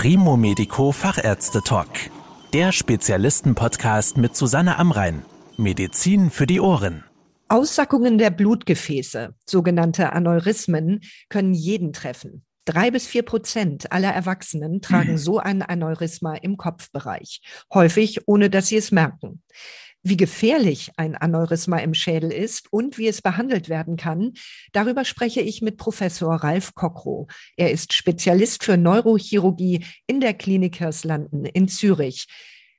Primo Medico Fachärzte Talk. Der Spezialisten-Podcast mit Susanne Amrein. Medizin für die Ohren. Aussackungen der Blutgefäße, sogenannte Aneurysmen, können jeden treffen. Drei bis vier Prozent aller Erwachsenen tragen so ein Aneurysma im Kopfbereich, häufig ohne dass sie es merken. Wie gefährlich ein Aneurysma im Schädel ist und wie es behandelt werden kann, darüber spreche ich mit Professor Ralf Kockrow. Er ist Spezialist für Neurochirurgie in der Klinik Hirslanden in Zürich.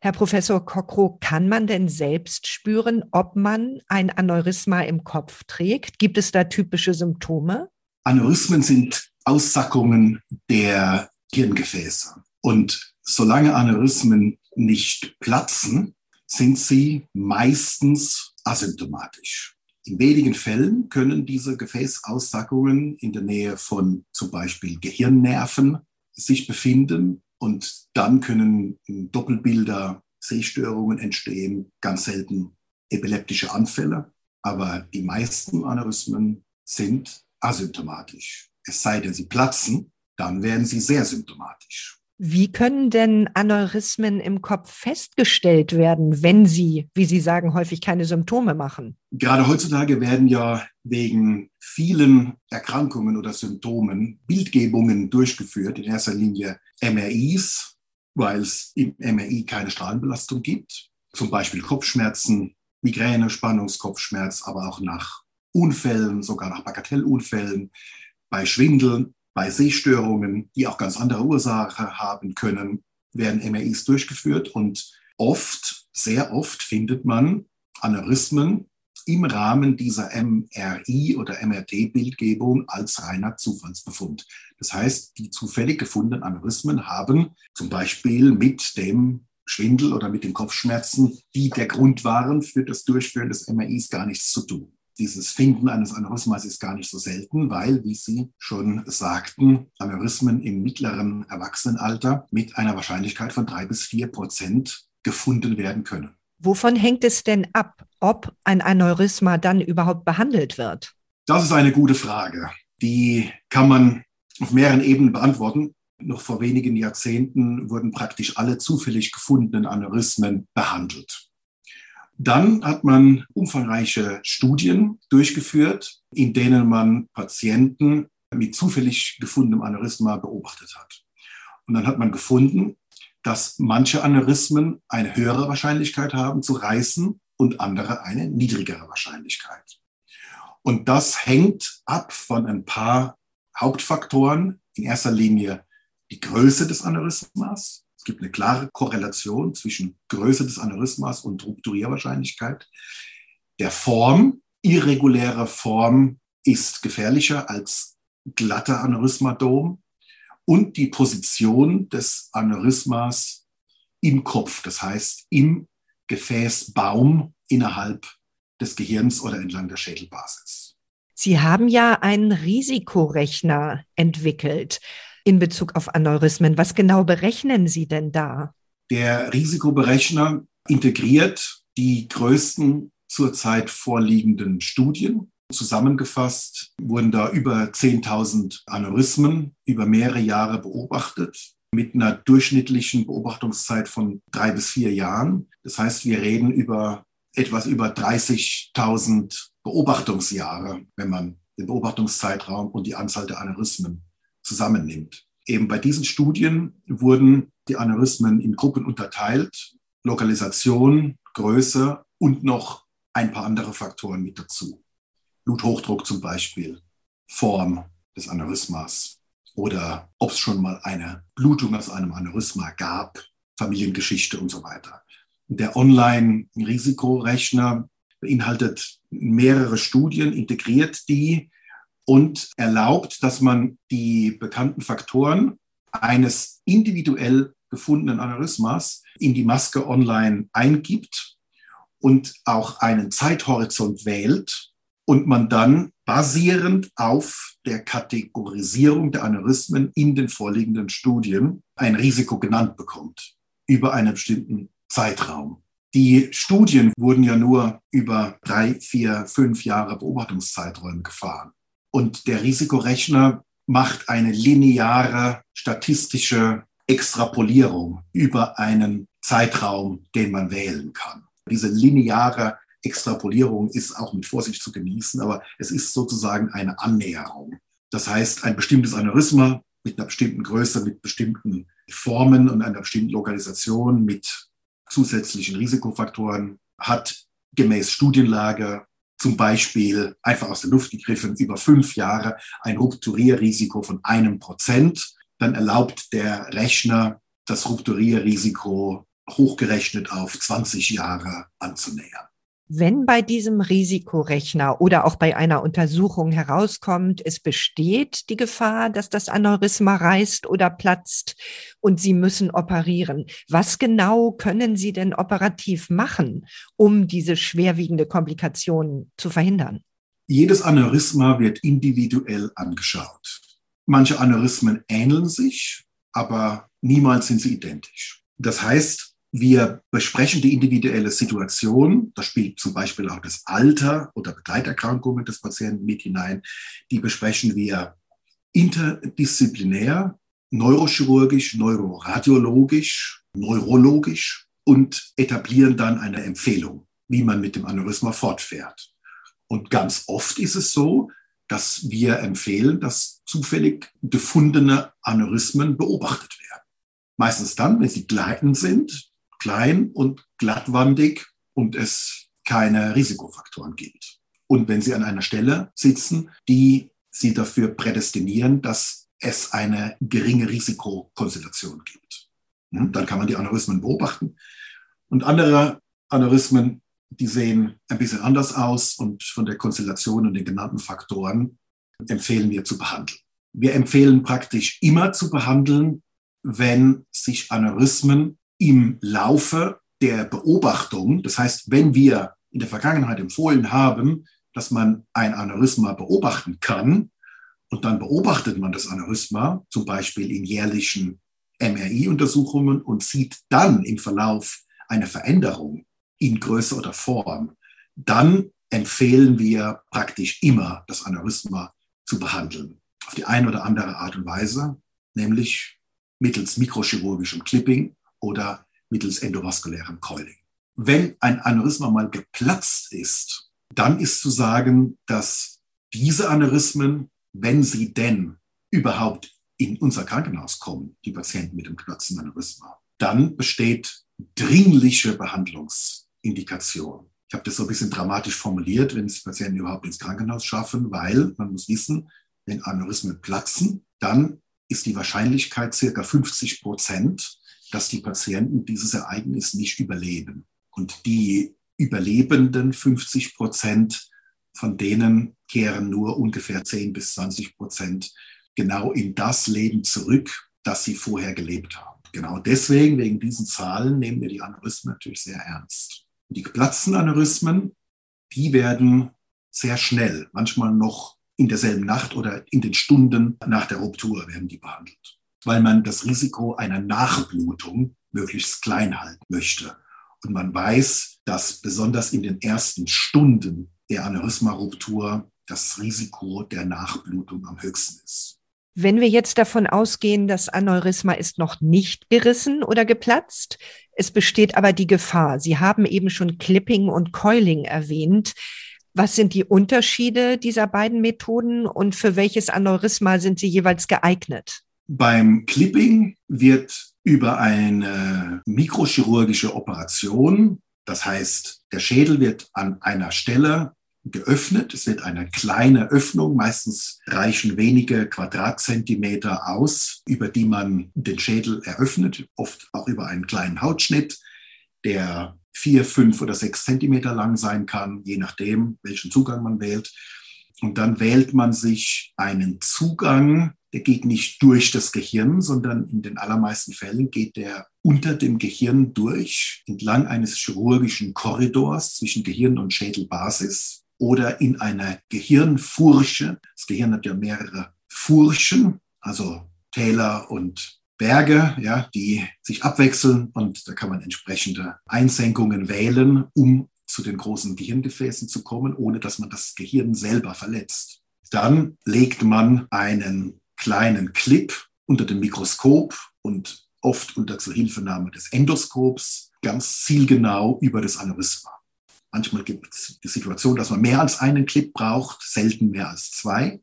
Herr Professor Kockrow, kann man denn selbst spüren, ob man ein Aneurysma im Kopf trägt? Gibt es da typische Symptome? Aneurysmen sind Aussackungen der Hirngefäße. Und solange Aneurysmen nicht platzen, sind sie meistens asymptomatisch. In wenigen Fällen können diese Gefäßaussackungen in der Nähe von zum Beispiel Gehirnnerven sich befinden und dann können Doppelbilder, Sehstörungen entstehen, ganz selten epileptische Anfälle. Aber die meisten Aneurysmen sind asymptomatisch. Es sei denn, sie platzen, dann werden sie sehr symptomatisch. Wie können denn Aneurysmen im Kopf festgestellt werden, wenn sie, wie Sie sagen, häufig keine Symptome machen? Gerade heutzutage werden ja wegen vielen Erkrankungen oder Symptomen Bildgebungen durchgeführt, in erster Linie MRIs, weil es im MRI keine Strahlenbelastung gibt, zum Beispiel Kopfschmerzen, Migräne, Spannungskopfschmerz, aber auch nach Unfällen, sogar nach Bagatellunfällen, bei Schwindel, bei Sehstörungen, die auch ganz andere Ursache haben können, werden MRIs durchgeführt und oft, sehr oft findet man Aneurysmen im Rahmen dieser MRI oder MRT-Bildgebung als reiner Zufallsbefund. Das heißt, die zufällig gefundenen Aneurysmen haben zum Beispiel mit dem Schwindel oder mit den Kopfschmerzen, die der Grund waren für das Durchführen des MRIs, gar nichts zu tun dieses Finden eines Aneurysmas ist gar nicht so selten, weil, wie Sie schon sagten, Aneurysmen im mittleren Erwachsenenalter mit einer Wahrscheinlichkeit von drei bis vier Prozent gefunden werden können. Wovon hängt es denn ab, ob ein Aneurysma dann überhaupt behandelt wird? Das ist eine gute Frage. Die kann man auf mehreren Ebenen beantworten. Noch vor wenigen Jahrzehnten wurden praktisch alle zufällig gefundenen Aneurysmen behandelt. Dann hat man umfangreiche Studien durchgeführt, in denen man Patienten mit zufällig gefundenem Aneurysma beobachtet hat. Und dann hat man gefunden, dass manche Aneurysmen eine höhere Wahrscheinlichkeit haben zu reißen und andere eine niedrigere Wahrscheinlichkeit. Und das hängt ab von ein paar Hauptfaktoren. In erster Linie die Größe des Aneurysmas, es gibt eine klare Korrelation zwischen Größe des Aneurysmas und Rupturierwahrscheinlichkeit. Der Form, irreguläre Form ist gefährlicher als glatter Aneurysmadom und die Position des Aneurysmas im Kopf, das heißt im Gefäßbaum innerhalb des Gehirns oder entlang der Schädelbasis. Sie haben ja einen Risikorechner entwickelt in Bezug auf Aneurysmen. Was genau berechnen Sie denn da? Der Risikoberechner integriert die größten zurzeit vorliegenden Studien. Zusammengefasst wurden da über 10.000 Aneurysmen über mehrere Jahre beobachtet mit einer durchschnittlichen Beobachtungszeit von drei bis vier Jahren. Das heißt, wir reden über etwas über 30.000 Beobachtungsjahre, wenn man den Beobachtungszeitraum und die Anzahl der Aneurysmen zusammennimmt. Eben bei diesen Studien wurden die Aneurysmen in Gruppen unterteilt, Lokalisation, Größe und noch ein paar andere Faktoren mit dazu. Bluthochdruck zum Beispiel, Form des Aneurysmas oder ob es schon mal eine Blutung aus einem Aneurysma gab, Familiengeschichte und so weiter. Der Online-Risikorechner beinhaltet mehrere Studien, integriert die und erlaubt, dass man die bekannten Faktoren eines individuell gefundenen Aneurysmas in die Maske online eingibt und auch einen Zeithorizont wählt und man dann basierend auf der Kategorisierung der Aneurysmen in den vorliegenden Studien ein Risiko genannt bekommt über einen bestimmten Zeitraum. Die Studien wurden ja nur über drei, vier, fünf Jahre Beobachtungszeiträume gefahren. Und der Risikorechner macht eine lineare statistische Extrapolierung über einen Zeitraum, den man wählen kann. Diese lineare Extrapolierung ist auch mit Vorsicht zu genießen, aber es ist sozusagen eine Annäherung. Das heißt, ein bestimmtes Aneurysma mit einer bestimmten Größe, mit bestimmten Formen und einer bestimmten Lokalisation, mit zusätzlichen Risikofaktoren hat gemäß Studienlage zum Beispiel einfach aus der Luft gegriffen über fünf Jahre ein Rupturierrisiko von einem Prozent. Dann erlaubt der Rechner das Rupturierrisiko hochgerechnet auf 20 Jahre anzunähern. Wenn bei diesem Risikorechner oder auch bei einer Untersuchung herauskommt, es besteht die Gefahr, dass das Aneurysma reißt oder platzt und Sie müssen operieren, was genau können Sie denn operativ machen, um diese schwerwiegende Komplikation zu verhindern? Jedes Aneurysma wird individuell angeschaut. Manche Aneurysmen ähneln sich, aber niemals sind sie identisch. Das heißt, wir besprechen die individuelle Situation. Da spielt zum Beispiel auch das Alter oder Begleiterkrankungen des Patienten mit hinein. Die besprechen wir interdisziplinär, neurochirurgisch, neuroradiologisch, neurologisch und etablieren dann eine Empfehlung, wie man mit dem Aneurysma fortfährt. Und ganz oft ist es so, dass wir empfehlen, dass zufällig gefundene Aneurysmen beobachtet werden. Meistens dann, wenn sie gleitend sind, klein und glattwandig und es keine Risikofaktoren gibt. Und wenn Sie an einer Stelle sitzen, die Sie dafür prädestinieren, dass es eine geringe Risikokonstellation gibt, hm, dann kann man die Aneurysmen beobachten. Und andere Aneurysmen, die sehen ein bisschen anders aus und von der Konstellation und den genannten Faktoren empfehlen wir zu behandeln. Wir empfehlen praktisch immer zu behandeln, wenn sich Aneurysmen im Laufe der Beobachtung, das heißt, wenn wir in der Vergangenheit empfohlen haben, dass man ein Aneurysma beobachten kann, und dann beobachtet man das Aneurysma, zum Beispiel in jährlichen MRI-Untersuchungen und sieht dann im Verlauf eine Veränderung in Größe oder Form, dann empfehlen wir praktisch immer, das Aneurysma zu behandeln. Auf die eine oder andere Art und Weise, nämlich mittels mikrochirurgischem Clipping oder mittels endovaskulärem Coiling. Wenn ein Aneurysma mal geplatzt ist, dann ist zu sagen, dass diese Aneurysmen, wenn sie denn überhaupt in unser Krankenhaus kommen, die Patienten mit dem geplatzten Aneurysma, dann besteht dringliche Behandlungsindikation. Ich habe das so ein bisschen dramatisch formuliert, wenn es Patienten überhaupt ins Krankenhaus schaffen, weil man muss wissen, wenn Aneurysmen platzen, dann ist die Wahrscheinlichkeit circa 50 Prozent, dass die Patienten dieses Ereignis nicht überleben. Und die überlebenden 50 Prozent, von denen kehren nur ungefähr 10 bis 20 Prozent genau in das Leben zurück, das sie vorher gelebt haben. Genau deswegen, wegen diesen Zahlen, nehmen wir die Aneurysmen natürlich sehr ernst. Die geplatzten Aneurysmen, die werden sehr schnell, manchmal noch in derselben Nacht oder in den Stunden nach der Ruptur werden die behandelt weil man das Risiko einer Nachblutung möglichst klein halten möchte. Und man weiß, dass besonders in den ersten Stunden der Aneurysma-Ruptur das Risiko der Nachblutung am höchsten ist. Wenn wir jetzt davon ausgehen, das Aneurysma ist noch nicht gerissen oder geplatzt, es besteht aber die Gefahr. Sie haben eben schon Clipping und Coiling erwähnt. Was sind die Unterschiede dieser beiden Methoden und für welches Aneurysma sind sie jeweils geeignet? Beim Clipping wird über eine mikrochirurgische Operation, das heißt, der Schädel wird an einer Stelle geöffnet. Es wird eine kleine Öffnung, meistens reichen wenige Quadratzentimeter aus, über die man den Schädel eröffnet, oft auch über einen kleinen Hautschnitt, der vier, fünf oder sechs Zentimeter lang sein kann, je nachdem, welchen Zugang man wählt. Und dann wählt man sich einen Zugang, der geht nicht durch das Gehirn, sondern in den allermeisten Fällen geht der unter dem Gehirn durch, entlang eines chirurgischen Korridors zwischen Gehirn und Schädelbasis oder in einer Gehirnfurche. Das Gehirn hat ja mehrere Furchen, also Täler und Berge, ja, die sich abwechseln und da kann man entsprechende Einsenkungen wählen, um zu den großen Gehirngefäßen zu kommen, ohne dass man das Gehirn selber verletzt. Dann legt man einen kleinen Clip unter dem Mikroskop und oft unter Zuhilfenahme des Endoskops, ganz zielgenau über das Aneurysma. Manchmal gibt es die Situation, dass man mehr als einen Clip braucht, selten mehr als zwei,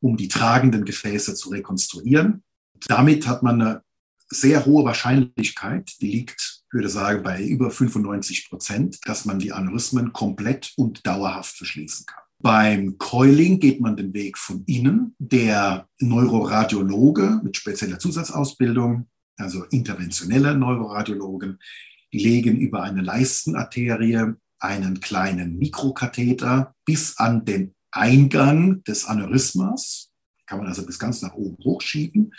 um die tragenden Gefäße zu rekonstruieren. Damit hat man eine sehr hohe Wahrscheinlichkeit, die liegt, würde sagen, bei über 95 Prozent, dass man die Aneurysmen komplett und dauerhaft verschließen kann. Beim Coiling geht man den Weg von innen. Der Neuroradiologe mit spezieller Zusatzausbildung, also interventionelle Neuroradiologen, die legen über eine Leistenarterie einen kleinen Mikrokatheter bis an den Eingang des Aneurysmas. Kann man also bis ganz nach oben hochschieben.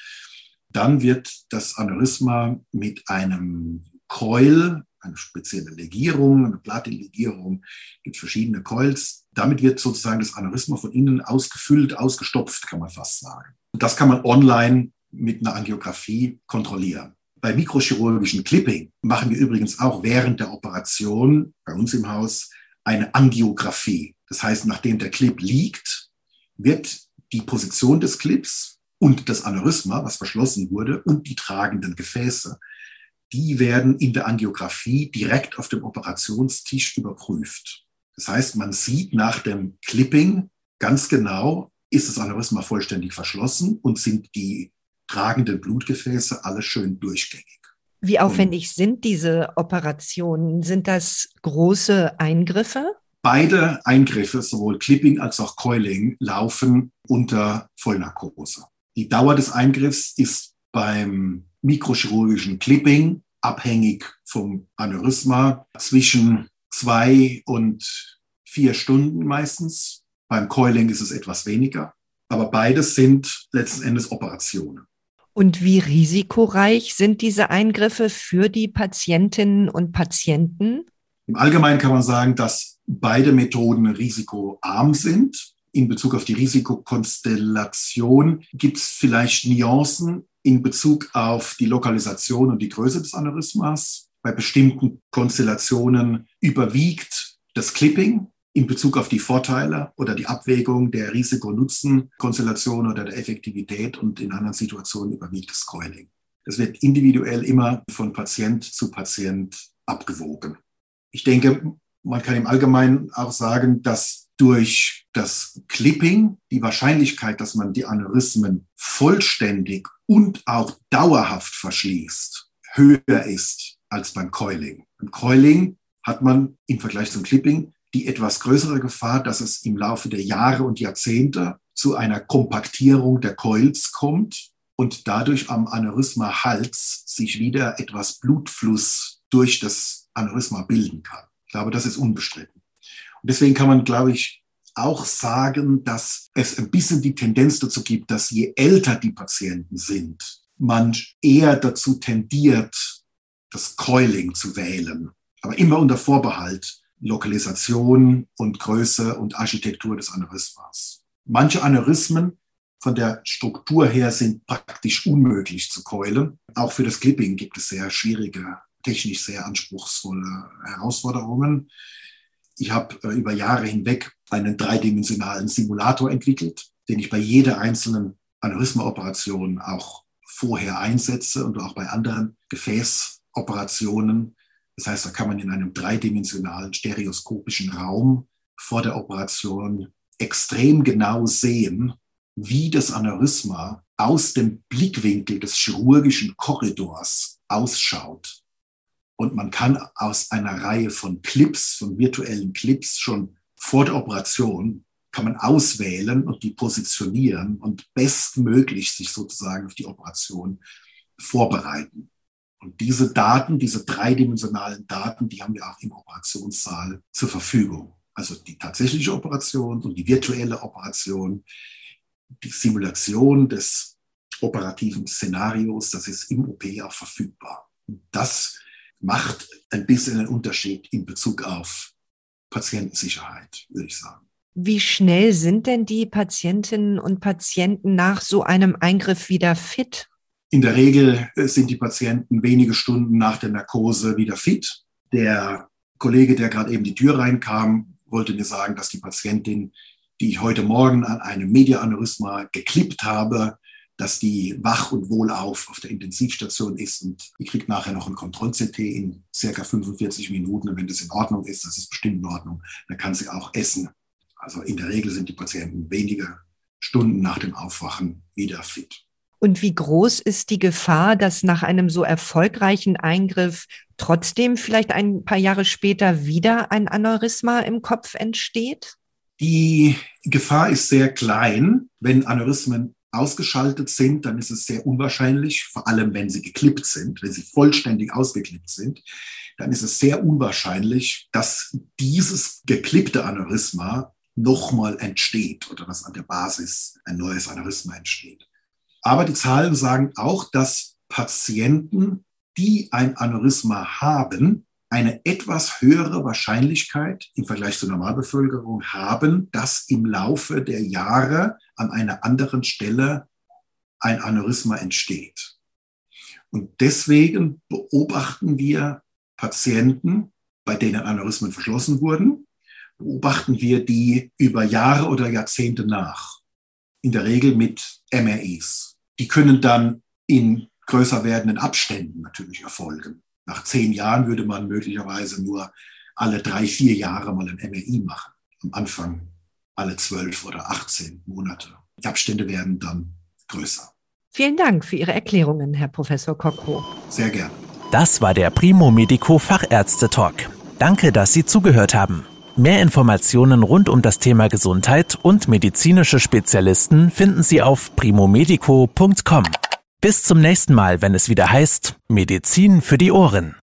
Dann wird das Aneurysma mit einem Coil, eine spezielle Legierung, eine Platinlegierung, gibt verschiedene Coils. Damit wird sozusagen das Aneurysma von innen ausgefüllt, ausgestopft, kann man fast sagen. Und das kann man online mit einer Angiografie kontrollieren. Bei mikrochirurgischen Clipping machen wir übrigens auch während der Operation bei uns im Haus eine Angiografie. Das heißt, nachdem der Clip liegt, wird die Position des Clips und das Aneurysma, was verschlossen wurde, und die tragenden Gefäße, die werden in der Angiografie direkt auf dem Operationstisch überprüft. Das heißt, man sieht nach dem Clipping ganz genau, ist das Aneurysma vollständig verschlossen und sind die tragenden Blutgefäße alle schön durchgängig. Wie aufwendig sind diese Operationen? Sind das große Eingriffe? Beide Eingriffe, sowohl Clipping als auch Coiling, laufen unter Vollnarkose. Die Dauer des Eingriffs ist beim mikrochirurgischen Clipping abhängig vom Aneurysma zwischen zwei und vier Stunden meistens. Beim Coiling ist es etwas weniger. Aber beides sind letzten Endes Operationen. Und wie risikoreich sind diese Eingriffe für die Patientinnen und Patienten? Im Allgemeinen kann man sagen, dass beide Methoden risikoarm sind. In Bezug auf die Risikokonstellation gibt es vielleicht Nuancen in Bezug auf die Lokalisation und die Größe des Aneurysmas. Bei bestimmten Konstellationen überwiegt das Clipping in Bezug auf die Vorteile oder die Abwägung der Risiko-Nutzen-Konstellation oder der Effektivität und in anderen Situationen überwiegt das Coiling. Das wird individuell immer von Patient zu Patient abgewogen. Ich denke, man kann im Allgemeinen auch sagen, dass durch das Clipping die Wahrscheinlichkeit, dass man die Aneurysmen vollständig und auch dauerhaft verschließt, höher ist als beim Coiling. Beim Coiling hat man im Vergleich zum Clipping die etwas größere Gefahr, dass es im Laufe der Jahre und Jahrzehnte zu einer Kompaktierung der Coils kommt und dadurch am Aneurysma-Hals sich wieder etwas Blutfluss durch das Aneurysma bilden kann. Ich glaube, das ist unbestritten. Und deswegen kann man, glaube ich, auch sagen, dass es ein bisschen die Tendenz dazu gibt, dass je älter die Patienten sind, man eher dazu tendiert, das Coiling zu wählen. Aber immer unter Vorbehalt, Lokalisation und Größe und Architektur des Aneurysmas. Manche Aneurysmen von der Struktur her sind praktisch unmöglich zu keulen. Auch für das Clipping gibt es sehr schwierige, technisch sehr anspruchsvolle Herausforderungen. Ich habe äh, über Jahre hinweg einen dreidimensionalen Simulator entwickelt, den ich bei jeder einzelnen Aneurysma-Operation auch vorher einsetze und auch bei anderen Gefäßoperationen das heißt, da kann man in einem dreidimensionalen stereoskopischen Raum vor der Operation extrem genau sehen, wie das Aneurysma aus dem Blickwinkel des chirurgischen Korridors ausschaut. Und man kann aus einer Reihe von Clips, von virtuellen Clips schon vor der Operation, kann man auswählen und die positionieren und bestmöglich sich sozusagen auf die Operation vorbereiten. Und diese Daten, diese dreidimensionalen Daten, die haben wir auch im Operationssaal zur Verfügung. Also die tatsächliche Operation und die virtuelle Operation, die Simulation des operativen Szenarios, das ist im OP auch verfügbar. Das macht ein bisschen einen Unterschied in Bezug auf Patientensicherheit, würde ich sagen. Wie schnell sind denn die Patientinnen und Patienten nach so einem Eingriff wieder fit? In der Regel äh, sind die Patienten wenige Stunden nach der Narkose wieder fit. Der Kollege, der gerade eben die Tür reinkam, wollte mir sagen, dass die Patientin, die ich heute Morgen an einem Mediaaneurysma geklippt habe, dass die wach und wohlauf auf der Intensivstation ist und die kriegt nachher noch ein Kontroll-CT in circa 45 Minuten. Und wenn das in Ordnung ist, das ist bestimmt in Ordnung, dann kann sie auch essen. Also in der Regel sind die Patienten wenige Stunden nach dem Aufwachen wieder fit. Und wie groß ist die Gefahr, dass nach einem so erfolgreichen Eingriff trotzdem vielleicht ein paar Jahre später wieder ein Aneurysma im Kopf entsteht? Die Gefahr ist sehr klein. Wenn Aneurysmen ausgeschaltet sind, dann ist es sehr unwahrscheinlich, vor allem wenn sie geklippt sind, wenn sie vollständig ausgeklippt sind, dann ist es sehr unwahrscheinlich, dass dieses geklippte Aneurysma nochmal entsteht oder dass an der Basis ein neues Aneurysma entsteht. Aber die Zahlen sagen auch, dass Patienten, die ein Aneurysma haben, eine etwas höhere Wahrscheinlichkeit im Vergleich zur Normalbevölkerung haben, dass im Laufe der Jahre an einer anderen Stelle ein Aneurysma entsteht. Und deswegen beobachten wir Patienten, bei denen Aneurysmen verschlossen wurden, beobachten wir die über Jahre oder Jahrzehnte nach. In der Regel mit MRIs. Die können dann in größer werdenden Abständen natürlich erfolgen. Nach zehn Jahren würde man möglicherweise nur alle drei, vier Jahre mal ein MRI machen. Am Anfang alle zwölf oder 18 Monate. Die Abstände werden dann größer. Vielen Dank für Ihre Erklärungen, Herr Professor Kokko. Sehr gerne. Das war der Primo Medico Fachärzte Talk. Danke, dass Sie zugehört haben. Mehr Informationen rund um das Thema Gesundheit und medizinische Spezialisten finden Sie auf primomedico.com. Bis zum nächsten Mal, wenn es wieder heißt Medizin für die Ohren.